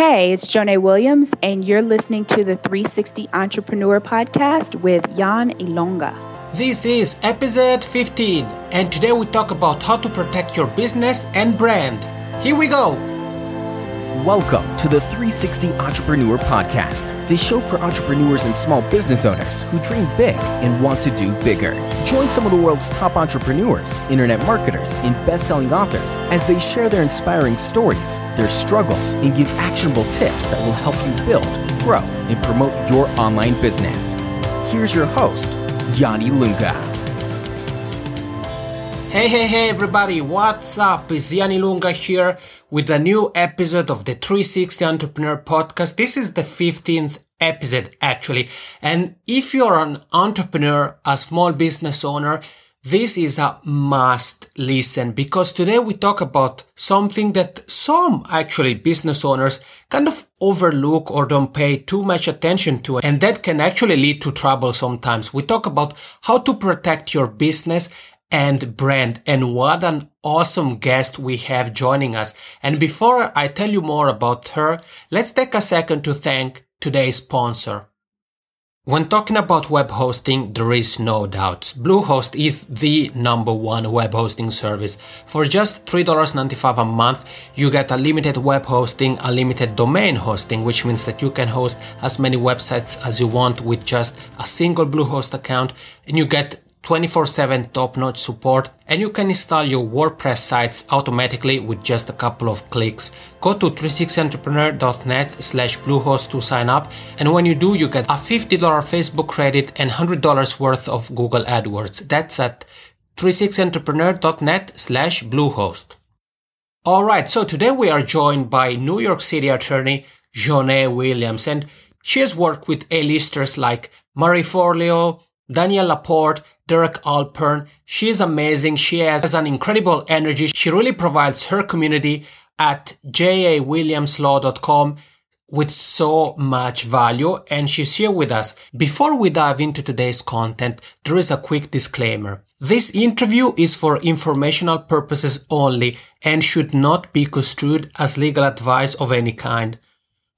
Hey, it's Jonee Williams, and you're listening to the 360 Entrepreneur Podcast with Yann Ilunga. This is episode 15, and today we talk about how to protect your business and brand. Here we go! Welcome to the 360 Entrepreneur Podcast, the show for entrepreneurs and small business owners who dream big and want to do bigger. Join some of the world's top entrepreneurs, internet marketers, and best selling authors as they share their inspiring stories, their struggles, and give actionable tips that will help you build, grow, and promote your online business. Here's your host, Yann Ilunga. Hey, hey, hey, everybody, what's up? It's Yann Ilunga here with a new episode of the 360 Entrepreneur Podcast. This is the 15th episode, actually. And if you're an entrepreneur, a small business owner, this is a must listen because today we talk about something that some actually business owners kind of overlook or don't pay too much attention to. And that can actually lead to trouble sometimes. We talk about how to protect your business and brand. And what an awesome guest we have joining us. And before I tell you more about her, let's take a second to thank today's sponsor. When talking about web hosting, there is no doubt. Bluehost is the number one web hosting service. For just $3.95 a month, you get unlimited web hosting, unlimited domain hosting, which means that you can host as many websites as you want with just a single Bluehost account, and you get 24-7 top-notch support and you can install your WordPress sites automatically with just a couple of clicks. Go to 360entrepreneur.net slash bluehost to sign up and when you do you get a $50 Facebook credit and $100 worth of Google AdWords. That's at 360entrepreneur.net slash bluehost. Alright, so today we are joined by New York City attorney Jonee Williams and she has worked with A-listers like Marie Forleo, Danielle LaPorte, Derek Halpern. She is amazing. She has an incredible energy. She really provides her community at jawilliamslaw.com with so much value and she's here with us. Before we dive into today's content, there is a quick disclaimer. This interview is for informational purposes only and should not be construed as legal advice of any kind.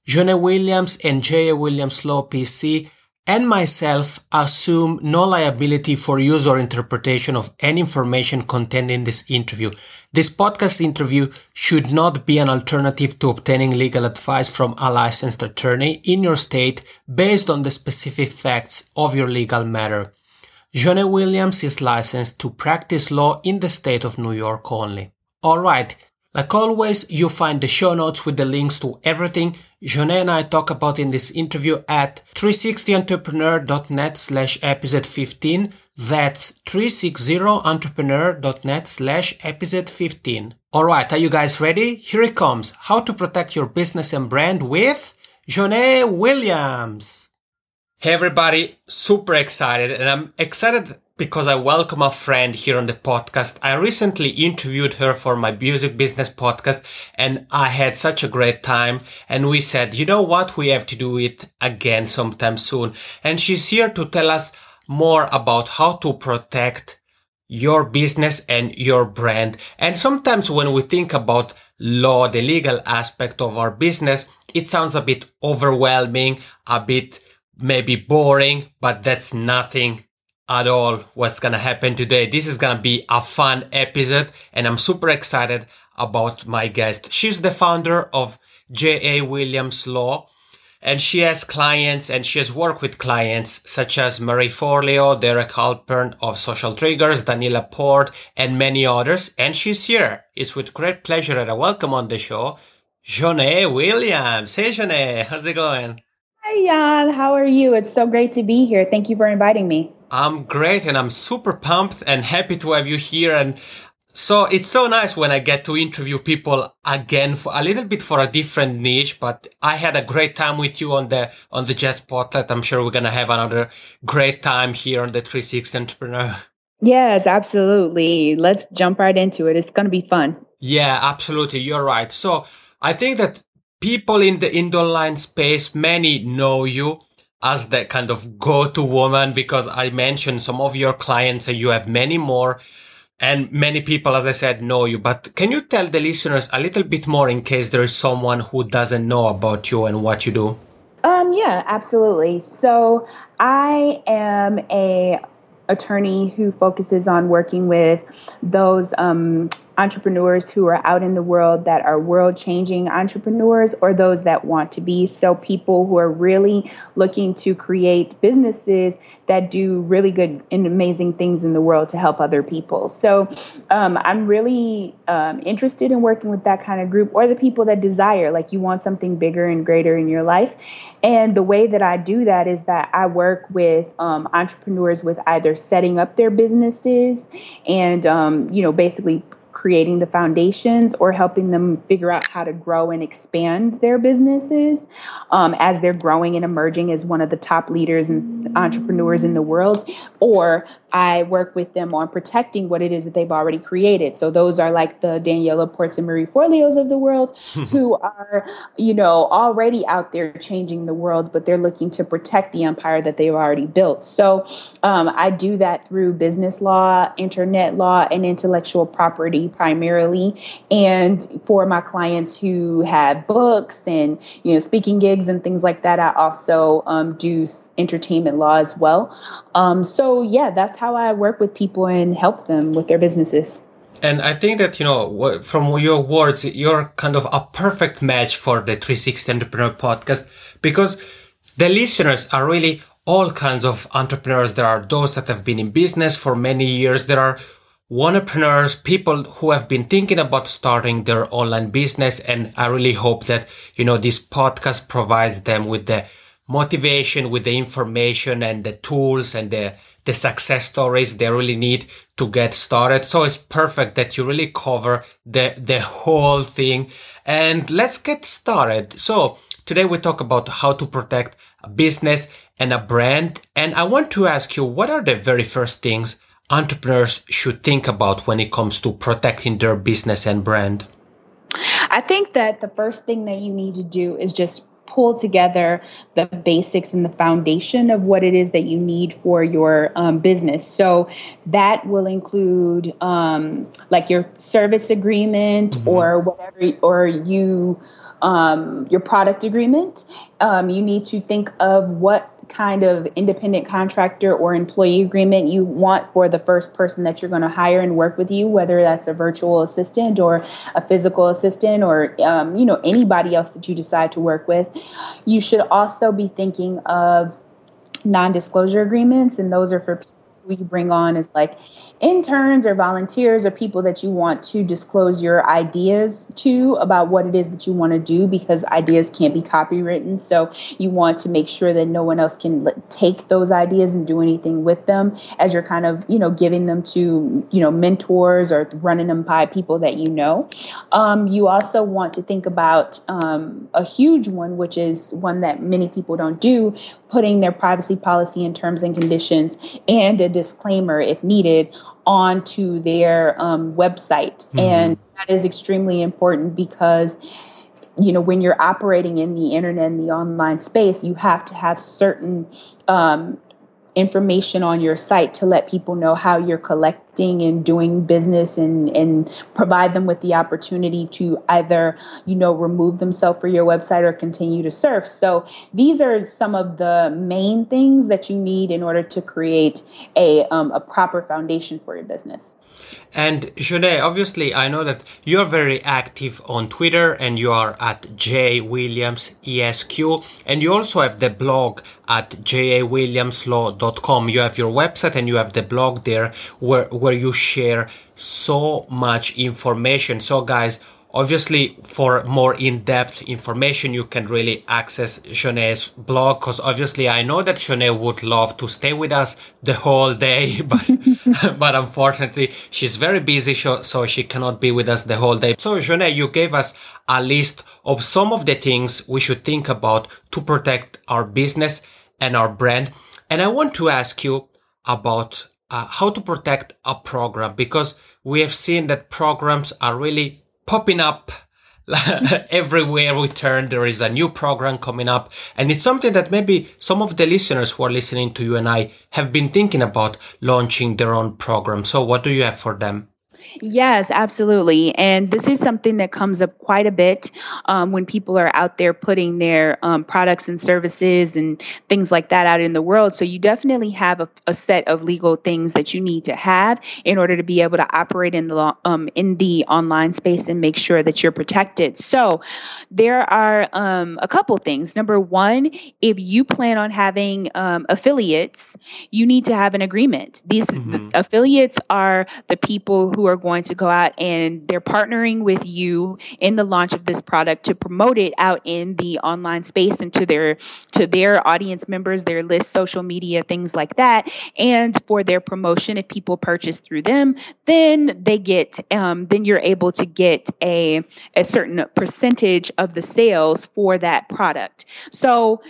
Jonee Williams and J.A. Williams Law PC and myself assume no liability for use or interpretation of any information contained in this interview. This podcast interview should not be an alternative to obtaining legal advice from a licensed attorney in your state based on the specific facts of your legal matter. Jonee Williams is licensed to practice law in the state of New York only. Alright, like always, you'll find the show notes with the links to everything Jonee and I talk about in this interview at 360entrepreneur.net slash episode 15. That's 360entrepreneur.net slash episode 15. Alright, are you guys ready? Here it comes. How to protect your business and brand with Jonee Williams. Hey everybody, super excited and I'm excited because I welcome a friend here on the podcast. I recently interviewed her for my music business podcast and I had such a great time. And we said, you know what? We have to do it again sometime soon. And she's here to tell us more about how to protect your business and your brand. And sometimes when we think about law, the legal aspect of our business, it sounds a bit overwhelming, a bit maybe boring, but that's nothing at all what's gonna happen today. This is gonna be a fun episode and I'm super excited about my guest. She's the founder of J.A. Williams Law and she has clients and she has worked with clients such as Marie Forleo, Derek Halpern of Social Triggers, Danielle LaPorte, and many others. And she's here. It's with great pleasure that I welcome on the show Jonee Williams. Hey Jonee, how's it going? Hi Jan, how are you? It's so great to be here. Thank you for inviting me. I'm great and I'm super pumped and happy to have you here. And so it's so nice when I get to interview people again for a little bit for a different niche, but I had a great time with you on the, on the Jet Spotlight. I'm sure we're going to have another great time here on the 360 Entrepreneur. Yes, absolutely. Let's jump right into it. It's going to be fun. Yeah, absolutely. You're right. So I think that people in the in the online space, many know you as the kind of go-to woman because I mentioned some of your clients and you have many more. and many people, as I said, know you. But can you tell the listeners a little bit more in case there is someone who doesn't know about you and what you do? Um, yeah, absolutely. So I am a attorney who focuses on working with those um, entrepreneurs who are out in the world that are world changing entrepreneurs or those that want to be. So, people who are really looking to create businesses that do really good and amazing things in the world to help other people. So, um, I'm really um, interested in working with that kind of group or the people that desire, like you want something bigger and greater in your life. And the way that I do that is that I work with um, entrepreneurs with either setting up their businesses and, um, you know, basically creating the foundations or helping them figure out how to grow and expand their businesses um, as they're growing and emerging as one of the top leaders and entrepreneurs in the world. Or I work with them on protecting what it is that they've already created. So those are like the Danielle LaPortes and Marie Forleos of the world who are, you know, already out there changing the world, but they're looking to protect the empire that they've already built. So um, I do that through business law, internet law, and intellectual property primarily. And for my clients who have books and you know speaking gigs and things like that, I also um, do entertainment law as well. Um, so yeah, that's how I work with people and help them with their businesses. And I think that, you know, from your words, you're kind of a perfect match for the 360 Entrepreneur podcast because the listeners are really all kinds of entrepreneurs. There are those that have been in business for many years. There are entrepreneurs, people who have been thinking about starting their online business. And I really hope that, you know, this podcast provides them with the motivation, with the information and the tools and the, the success stories they really need to get started. So it's perfect that you really cover the, the whole thing. And let's get started. So today we talk about how to protect a business and a brand. And I want to ask you, what are the very first things entrepreneurs should think about when it comes to protecting their business and brand? I think that the first thing that you need to do is just pull together the basics and the foundation of what it is that you need for your um, business. So that will include um, like your service agreement mm-hmm. or whatever, or you um, your product agreement. Um, you need to think of what kind of independent contractor or employee agreement you want for the first person that you're going to hire and work with you, whether that's a virtual assistant or a physical assistant or um, you know anybody else that you decide to work with. You should also be thinking of non-disclosure agreements, and those are for people you bring on is like interns or volunteers or people that you want to disclose your ideas to about what it is that you want to do because ideas can't be copywritten. So you want to make sure that no one else can take those ideas and do anything with them as you're kind of, you know, giving them to, you know, mentors or running them by people that you know. Um, you also want to think about um, a huge one, which is one that many people don't do, putting their privacy policy and terms and conditions and disclaimer if needed onto their um, website. Mm-hmm. And that is extremely important because you know when you're operating in the internet and the online space you have to have certain um, information on your site to let people know how you're collecting and doing business and, and provide them with the opportunity to either, you know, remove themselves from your website or continue to surf. So these are some of the main things that you need in order to create a, um, a proper foundation for your business. And Jeunet, obviously, I know that you're very active on Twitter and you are at J Williams ESQ, and you also have the blog at jawilliamslaw.com. You have your website and you have the blog there where where you share so much information. So, guys, Obviously, for more in-depth information, you can really access Jeunet's blog because obviously I know that Jeunet would love to stay with us the whole day, but but unfortunately she's very busy, so she cannot be with us the whole day. So Jeunet, you gave us a list of some of the things we should think about to protect our business and our brand, and I want to ask you about uh, how to protect a program because we have seen that programs are really popping up everywhere we turn. There is a new program coming up and it's something that maybe some of the listeners who are listening to you and i have been thinking about launching their own program. So what do you have for them Yes, absolutely. And this is something that comes up quite a bit um, when people are out there putting their um, products and services and things like that out in the world. So you definitely have a, a, set of legal things that you need to have in order to be able to operate in the um, in the online space and make sure that you're protected. So there are um, a couple things. Number one, if you plan on having um, affiliates, you need to have an agreement. These mm-hmm. affiliates are the people who are going to go out and they're partnering with you in the launch of this product to promote it out in the online space and to their to their audience members, their list, social media, things like that. And for their promotion, if people purchase through them, then they get um, then you're able to get a a certain percentage of the sales for that product. So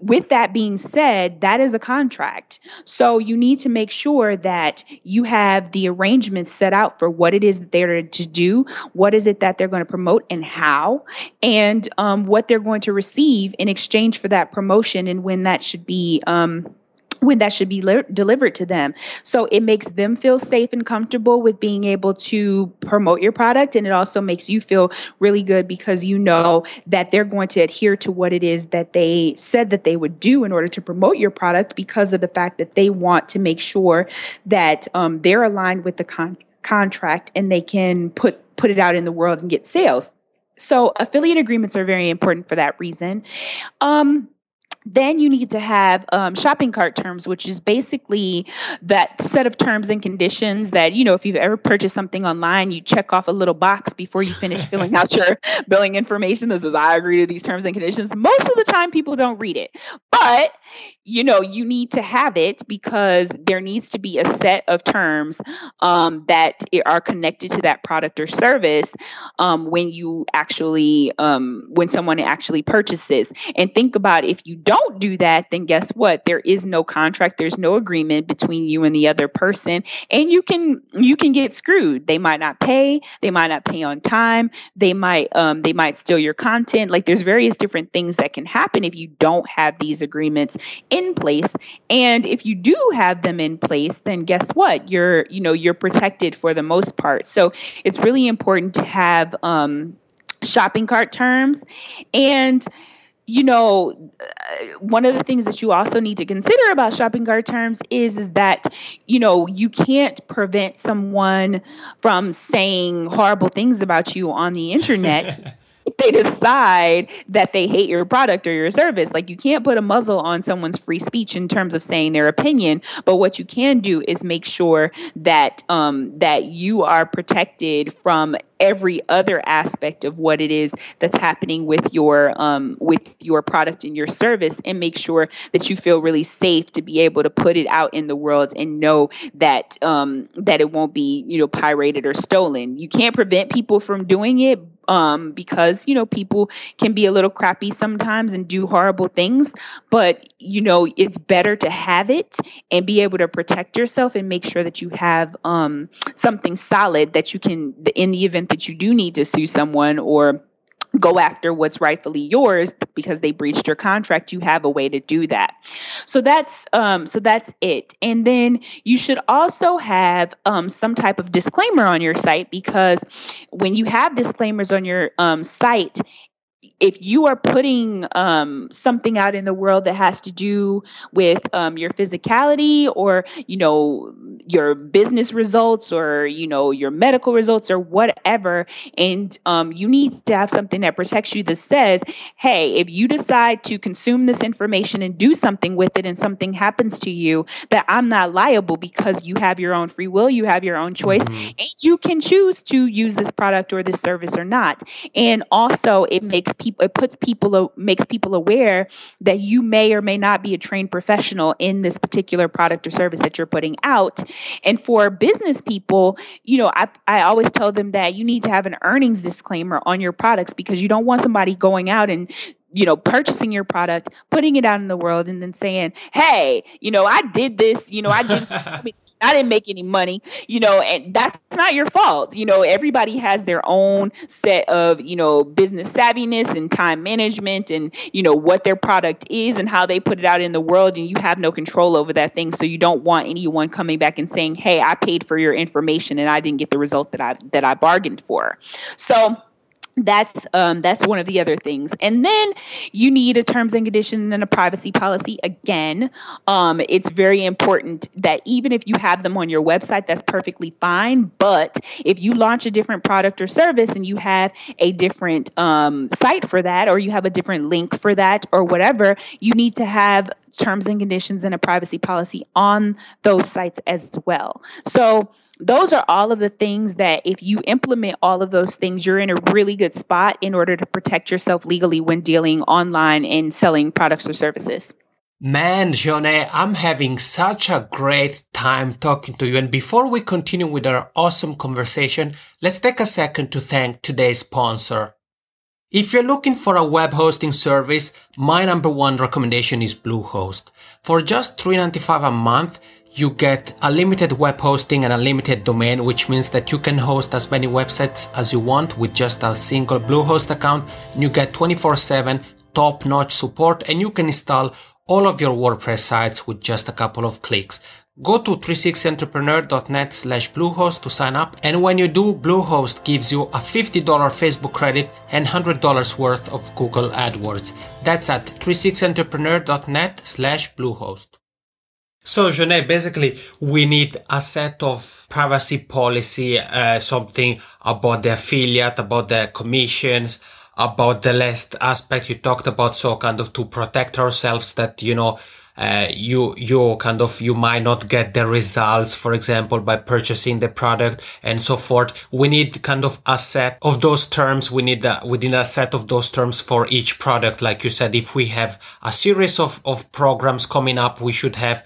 with that being said, that is a contract. So you need to make sure that you have the arrangements set out for what it is that they're to do, what is it that they're going to promote, and how, and um, what they're going to receive in exchange for that promotion, and when that should be. Um, when that should be li- delivered to them. So it makes them feel safe and comfortable with being able to promote your product. And it also makes you feel really good because you know that they're going to adhere to what it is that they said that they would do in order to promote your product because of the fact that they want to make sure that um, they're aligned with the con- contract and they can put put it out in the world and get sales. So affiliate agreements are very important for that reason. Um, then you need to have um, shopping cart terms, which is basically that set of terms and conditions that, you know, if you've ever purchased something online, you check off a little box before you finish filling out your billing information that says, I agree to these terms and conditions. Most of the time, people don't read it. But you know you need to have it because there needs to be a set of terms um, that are connected to that product or service um, when you actually um, when someone actually purchases and think about if you don't do that then guess what? There is no contract. There's no agreement between you and the other person. And you can you can get screwed. They might not pay. They might not pay on time. They might um, they might steal your content. Like there's various different things that can happen if you don't have these agreements in place. And if you do have them in place then guess what? You're you know you're protected for the most part. So it's really important to have um, shopping cart terms. And you know uh, one of the things that you also need to consider about shopping cart terms is, is that you know you can't prevent someone from saying horrible things about you on the internet they decide that they hate your product or your service. Like you can't put a muzzle on someone's free speech in terms of saying their opinion, but what you can do is make sure that um, that you are protected from every other aspect of what it is that's happening with your um, with your product and your service and make sure that you feel really safe to be able to put it out in the world and know that um, that it won't be you know pirated or stolen you can't prevent people from doing it um, because you know people can be a little crappy sometimes and do horrible things but you know it's better to have it and be able to protect yourself and make sure that you have um, something solid that you can in the event that you do need to sue someone or go after what's rightfully yours because they breached your contract you have a way to do that. So that's um so that's it. And then you should also have um some type of disclaimer on your site because when you have disclaimers on your um site if you are putting um, something out in the world that has to do with um, your physicality or you know your business results or you know your medical results or whatever and um, you need to have something that protects you that says hey if you decide to consume this information and do something with it and something happens to you that i'm not liable because you have your own free will you have your own choice mm-hmm. and you can choose to use this product or this service or not and also it makes people people it puts people makes people aware that you may or may not be a trained professional in this particular product or service that you're putting out and for business people you know i, I always tell them that you need to have an earnings disclaimer on your products because you don't want somebody going out and you know, purchasing your product, putting it out in the world, and then saying, "Hey, you know, I did this. You know, I did." I mean, I didn't make any money, you know, and that's not your fault. You know, everybody has their own set of, you know, business savviness and time management and, you know, what their product is and how they put it out in the world. And you have no control over that thing. So you don't want anyone coming back and saying, Hey, I paid for your information and I didn't get the result that I that I bargained for. So that's um, that's one of the other things. And then you need a terms and conditions and a privacy policy again. Um, it's very important that even if you have them on your website that's perfectly fine. But if you launch a different product or service and you have a different um, site for that or you have a different link for that or whatever you need to have terms and conditions and a privacy policy on those sites as well. So those are all of the things that if you implement all of those things, you're in a really good spot in order to protect yourself legally when dealing online and selling products or services. Man, Jonee, I'm having such a great time talking to you. And before we continue with our awesome conversation, let's take a second to thank today's sponsor. If you're looking for a web hosting service, my number one recommendation is Bluehost. For just $3.95 a month, you get unlimited web hosting and unlimited domain, which means that you can host as many websites as you want with just a single Bluehost account. You get 24-7 top-notch support and you can install all of your WordPress sites with just a couple of clicks. Go to 360entrepreneur.net slash Bluehost to sign up. And when you do, Bluehost gives you a $50 Facebook credit and $100 worth of Google AdWords. That's at 360entrepreneur.net slash Bluehost. So, Jonee, basically, we need a set of privacy policy, uh, something about the affiliate, about the commissions, about the last aspect you talked about. So, kind of to protect ourselves that, you know, uh, you you kind of you might not get the results for example by purchasing the product and so forth we need kind of a set of those terms we need a, within a set of those terms for each product like you said if we have a series of of programs coming up we should have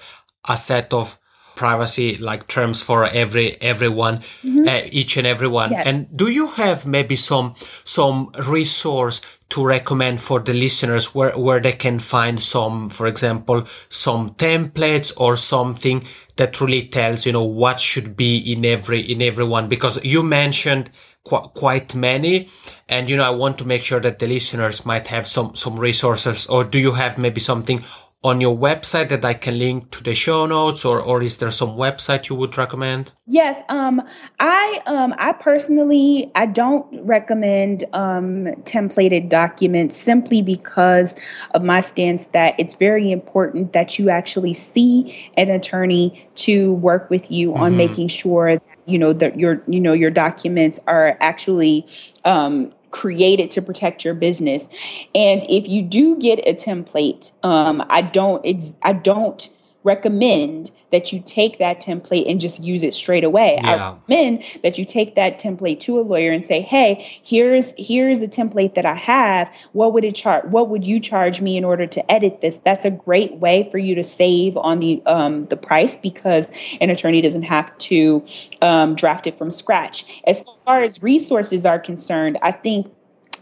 a set of privacy like terms for every everyone mm-hmm. uh, each and everyone yes. and do you have maybe some some resource to recommend for the listeners where where they can find some for example some templates or something that really tells you know what should be in every in everyone because you mentioned qu- quite many and you know i want to make sure that the listeners might have some some resources or do you have maybe something on your website that I can link to the show notes or or is there some website you would recommend? Yes, um I um I personally I don't recommend um templated documents simply because of my stance that it's very important that you actually see an attorney to work with you mm-hmm. on making sure that you know that your you know your documents are actually um created to protect your business. And if you do get a template, um, I don't ex- I don't recommend that you take that template and just use it straight away. Yeah. I recommend that you take that template to a lawyer and say, "Hey, here's here's a template that I have. What would it charge? What would you charge me in order to edit this?" That's a great way for you to save on the um, the price because an attorney doesn't have to um, draft it from scratch. As far as resources are concerned, I think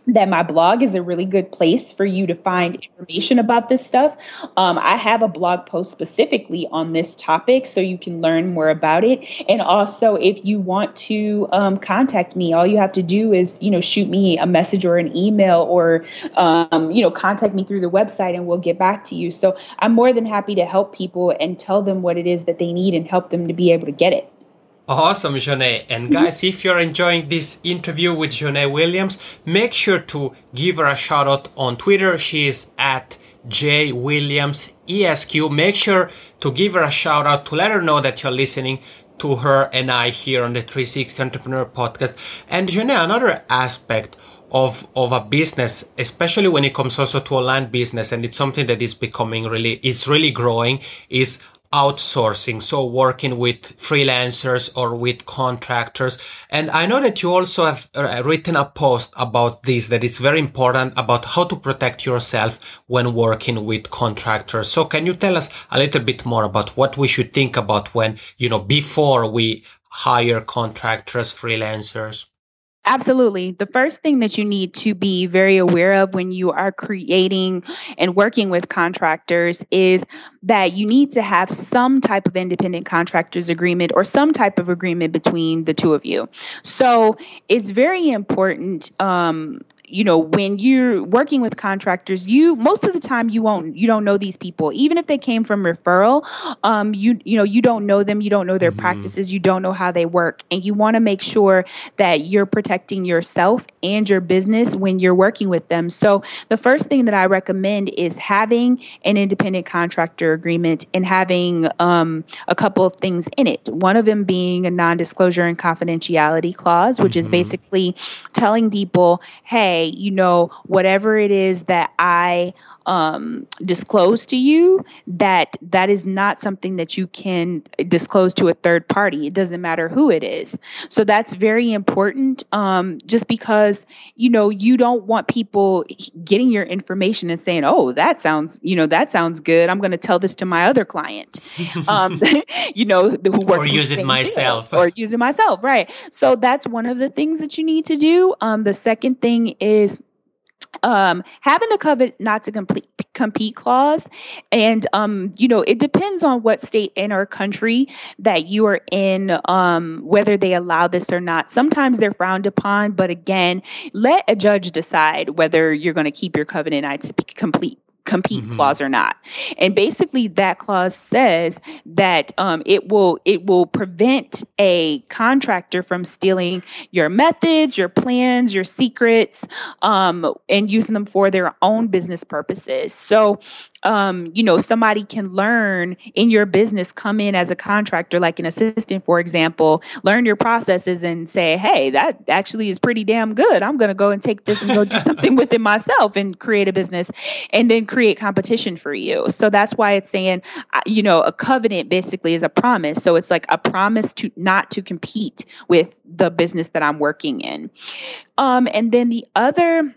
that my blog is a really good place for you to find information about this stuff. Um, I have a blog post specifically on this topic so you can learn more about it. And also, if you want to um, contact me, all you have to do is, you know, shoot me a message or an email or, um, you know, contact me through the website and we'll get back to you. So I'm more than happy to help people and tell them what it is that they need and help them to be able to get it. Awesome, Jonee. And guys, if you're enjoying this interview with Jonee Williams, make sure to give her a shout out on Twitter. She is at J Williams ESQ. Make sure to give her a shout out to let her know that you're listening to her and I here on the 360 Entrepreneur podcast. And Jonee, another aspect of of a business, especially when it comes also to online business, and it's something that is becoming really is really growing, is outsourcing, so working with freelancers or with contractors. And I know that you also have uh, written a post about this, that it's very important about how to protect yourself when working with contractors. So can you tell us a little bit more about what we should think about when, you know, before we hire contractors, freelancers? Absolutely. The first thing that you need to be very aware of when you are creating and working with contractors is that you need to have some type of independent contractors agreement or some type of agreement between the two of you. So it's very important um, you know when you're working with contractors you most of the time you won't you don't know these people even if they came from referral um, you you know you don't know them you don't know their mm-hmm. practices you don't know how they work and you want to make sure that you're protecting yourself and your business when you're working with them so the first thing that i recommend is having an independent contractor agreement and having um, a couple of things in it one of them being a non-disclosure and confidentiality clause which mm-hmm. is basically telling people hey hey, you know, whatever it is that I um, disclose to you, that that is not something that you can disclose to a third party. It doesn't matter who it is. So that's very important. Um, just because you know you don't want people getting your information and saying, "Oh, that sounds, you know, that sounds good. I'm going to tell this to my other client." Um, you know, who works or use it myself, or use it myself, right? So that's one of the things that you need to do. Um, the second thing is um, having a covenant not to complete, compete clause. And um, you know it depends on what state in our country that you are in um, whether they allow this or not. Sometimes they're frowned upon but again let a judge decide whether you're going to keep your covenant not to complete compete mm-hmm. clause or not and basically that clause says that um, it will it will prevent a contractor from stealing your methods your plans your secrets um, and using them for their own business purposes so um, you know, somebody can learn in your business, come in as a contractor, like an assistant, for example, learn your processes and say, hey, that actually is pretty damn good. I'm going to go and take this and go do something with it myself and create a business and then create competition for you. So that's why it's saying, you know, a covenant basically is a promise. So it's like a promise to not to compete with the business that I'm working in. Um, and then the other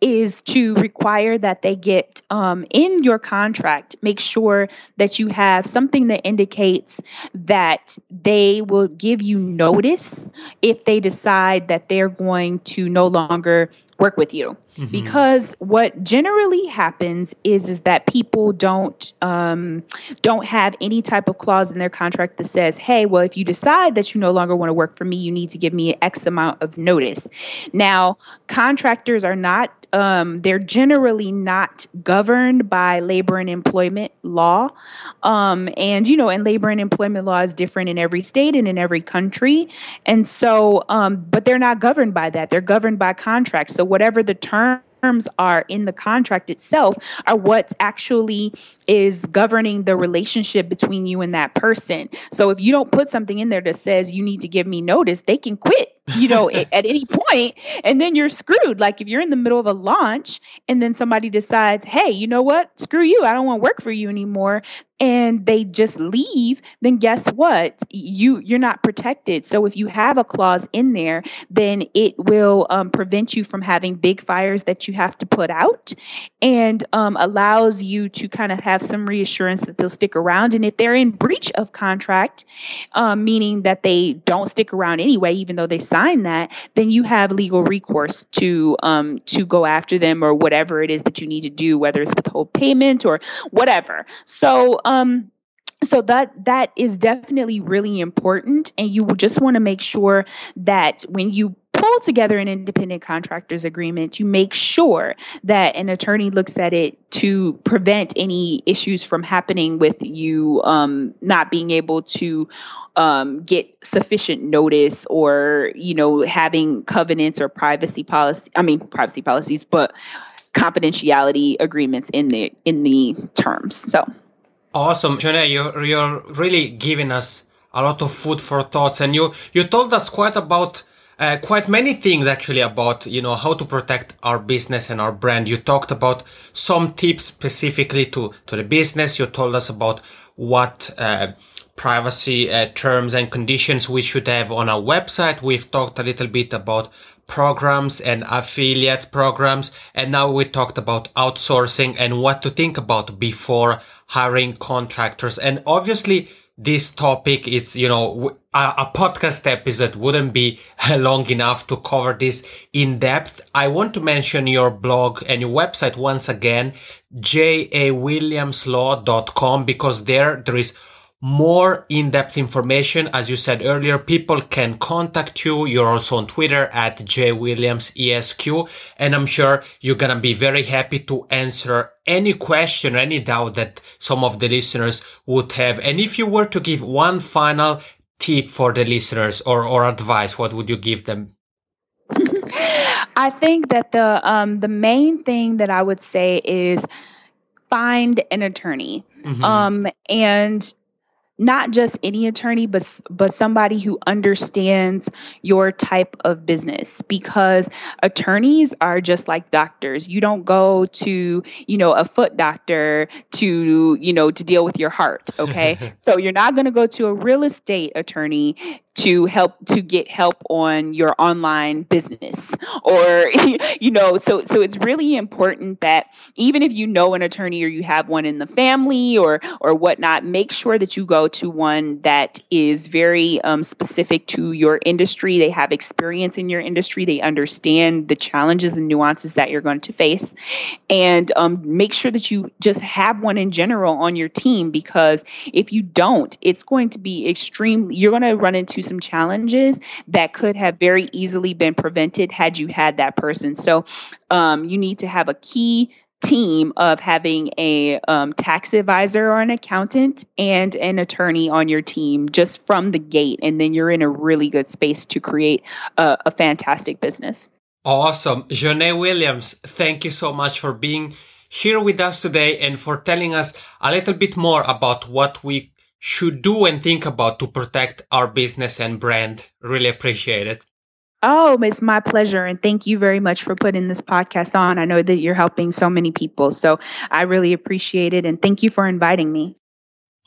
is to require that they get um, in your contract, make sure that you have something that indicates that they will give you notice if they decide that they're going to no longer work with you. Mm-hmm. Because what generally happens is is that people don't um, don't have any type of clause in their contract that says, "Hey, well, if you decide that you no longer want to work for me, you need to give me X amount of notice." Now, contractors are not um, they're generally not governed by labor and employment law. Um, and, you know, and labor and employment law is different in every state and in every country. And so, um, but they're not governed by that. They're governed by contracts. So, whatever the term terms are in the contract itself are what actually is governing the relationship between you and that person. So if you don't put something in there that says you need to give me notice, they can quit you know, at, any point, and then you're screwed. Like if you're in the middle of a launch and then somebody decides, hey, you know what? Screw you. I don't want to work for you anymore and they just leave then guess what you you're not protected so if you have a clause in there then it will um, prevent you from having big fires that you have to put out and um, allows you to kind of have some reassurance that they'll stick around and if they're in breach of contract um, meaning that they don't stick around anyway even though they sign that then you have legal recourse to um, to go after them or whatever it is that you need to do whether it's withhold payment or whatever. So um, so that that is definitely really important and you just want to make sure that when you pull together an independent contractors agreement you make sure that an attorney looks at it to prevent any issues from happening with you um, not being able to um, get sufficient notice or you know having covenants or privacy policy i mean privacy policies but confidentiality agreements in the in the terms. So. Awesome, Janae, you're, you're really giving us a lot of food for thoughts, and you you told us quite about uh, quite many things actually about you know how to protect our business and our brand. You talked about some tips specifically to to the business. You told us about what. Uh, privacy uh, terms and conditions we should have on our website. We've talked a little bit about programs and affiliate programs. And now we talked about outsourcing and what to think about before hiring contractors. And obviously this topic. It's, you know, a, a, podcast episode wouldn't be long enough to cover this in depth. I want to mention your blog and your website once again, jawilliamslaw.com, because there, there is more in-depth information. As you said earlier, people can contact you. You're also on Twitter at jwilliamsesq. And I'm sure you're going to be very happy to answer any question or any doubt that some of the listeners would have. And if you were to give one final tip for the listeners or, or advice, what would you give them? I think that the um, the main thing that I would say is find an attorney. Mm-hmm. Um, and not just any attorney but but somebody who understands your type of business because attorneys are just like doctors. You don't go to you know a foot doctor to you know to deal with your heart okay? So you're not going to go to a real estate attorney to help to get help on your online business. Or you know so so it's really important that even if you know an attorney or you have one in the family or or whatnot make sure that you go to one that is very um, specific to your industry. They have experience in your industry. They understand the challenges and nuances that you're going to face. And um, make sure that you just have one in general on your team because if you don't it's going to be extremely you're going to run into some challenges that could have very easily been prevented had you had that person. So um, you need to have a key team of having a um, tax advisor or an accountant and an attorney on your team just from the gate. And then you're in a really good space to create a, a fantastic business. Awesome. Janae Williams, thank you so much for being here with us today and for telling us a little bit more about what we should do and think about to protect our business and brand. Really appreciate it. Oh, it's my pleasure. And thank you very much for putting this podcast on. I know that you're helping so many people. So I really appreciate it. And thank you for inviting me.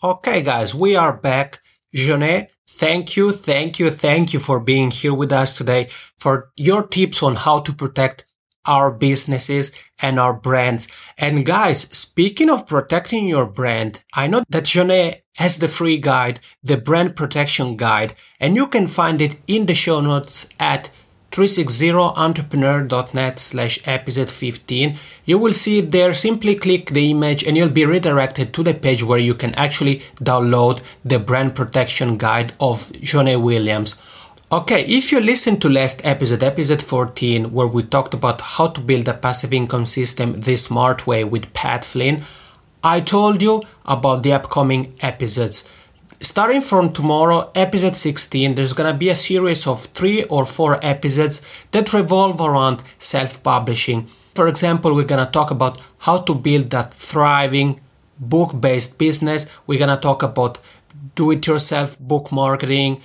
Okay, guys, we are back. Jeanette, thank you, thank you, thank you for being here with us today, for your tips on how to protect our businesses and our brands. And guys, speaking of protecting your brand, I know that Jeunet has the free guide, the brand protection guide, and you can find it in the show notes at 360entrepreneur.net slash episode 15. You will see it there. Simply click the image and you'll be redirected to the page where you can actually download the brand protection guide of Jeunet Williams. Okay, if you listened to last episode, episode 14, where we talked about how to build a passive income system the smart way with Pat Flynn, I told you about the upcoming episodes. Starting from tomorrow, episode 16, there's gonna be a series of three or four episodes that revolve around self publishing. For example, we're gonna talk about how to build that thriving book based business. We're gonna talk about do it yourself book marketing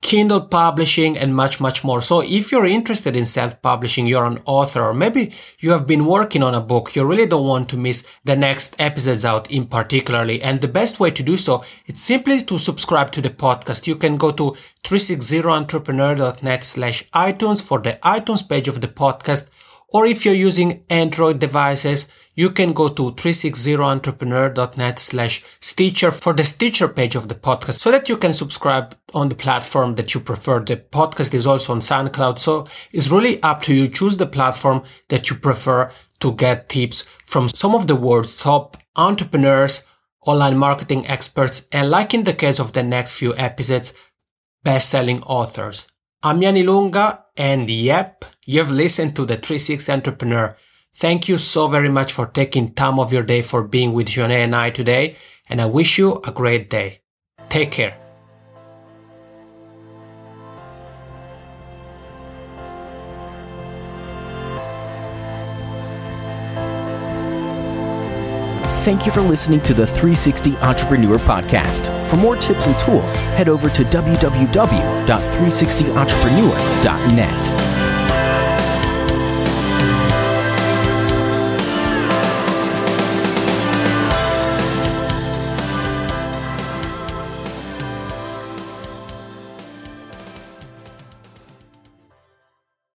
Kindle publishing and much, much more. So if you're interested in self-publishing, you're an author, or maybe you have been working on a book, you really don't want to miss the next episodes out in particularly. And the best way to do so, it's simply to subscribe to the podcast. You can go to 360entrepreneur.net slash iTunes for the iTunes page of the podcast. Or if you're using Android devices, you can go to 360entrepreneur.net slash Stitcher for the Stitcher page of the podcast so that you can subscribe on the platform that you prefer. The podcast is also on SoundCloud. So it's really up to you. Choose the platform that you prefer to get tips from some of the world's top entrepreneurs, online marketing experts, and like in the case of the next few episodes, best-selling authors. I'm Yann Ilunga, and yep, you've listened to the 360 Entrepreneur. Thank you so very much for taking time of your day for being with Jeunet and I today, and I wish you a great day. Take care. Thank you for listening to the 360 Entrepreneur Podcast. For more tips and tools, head over to www.360entrepreneur.net.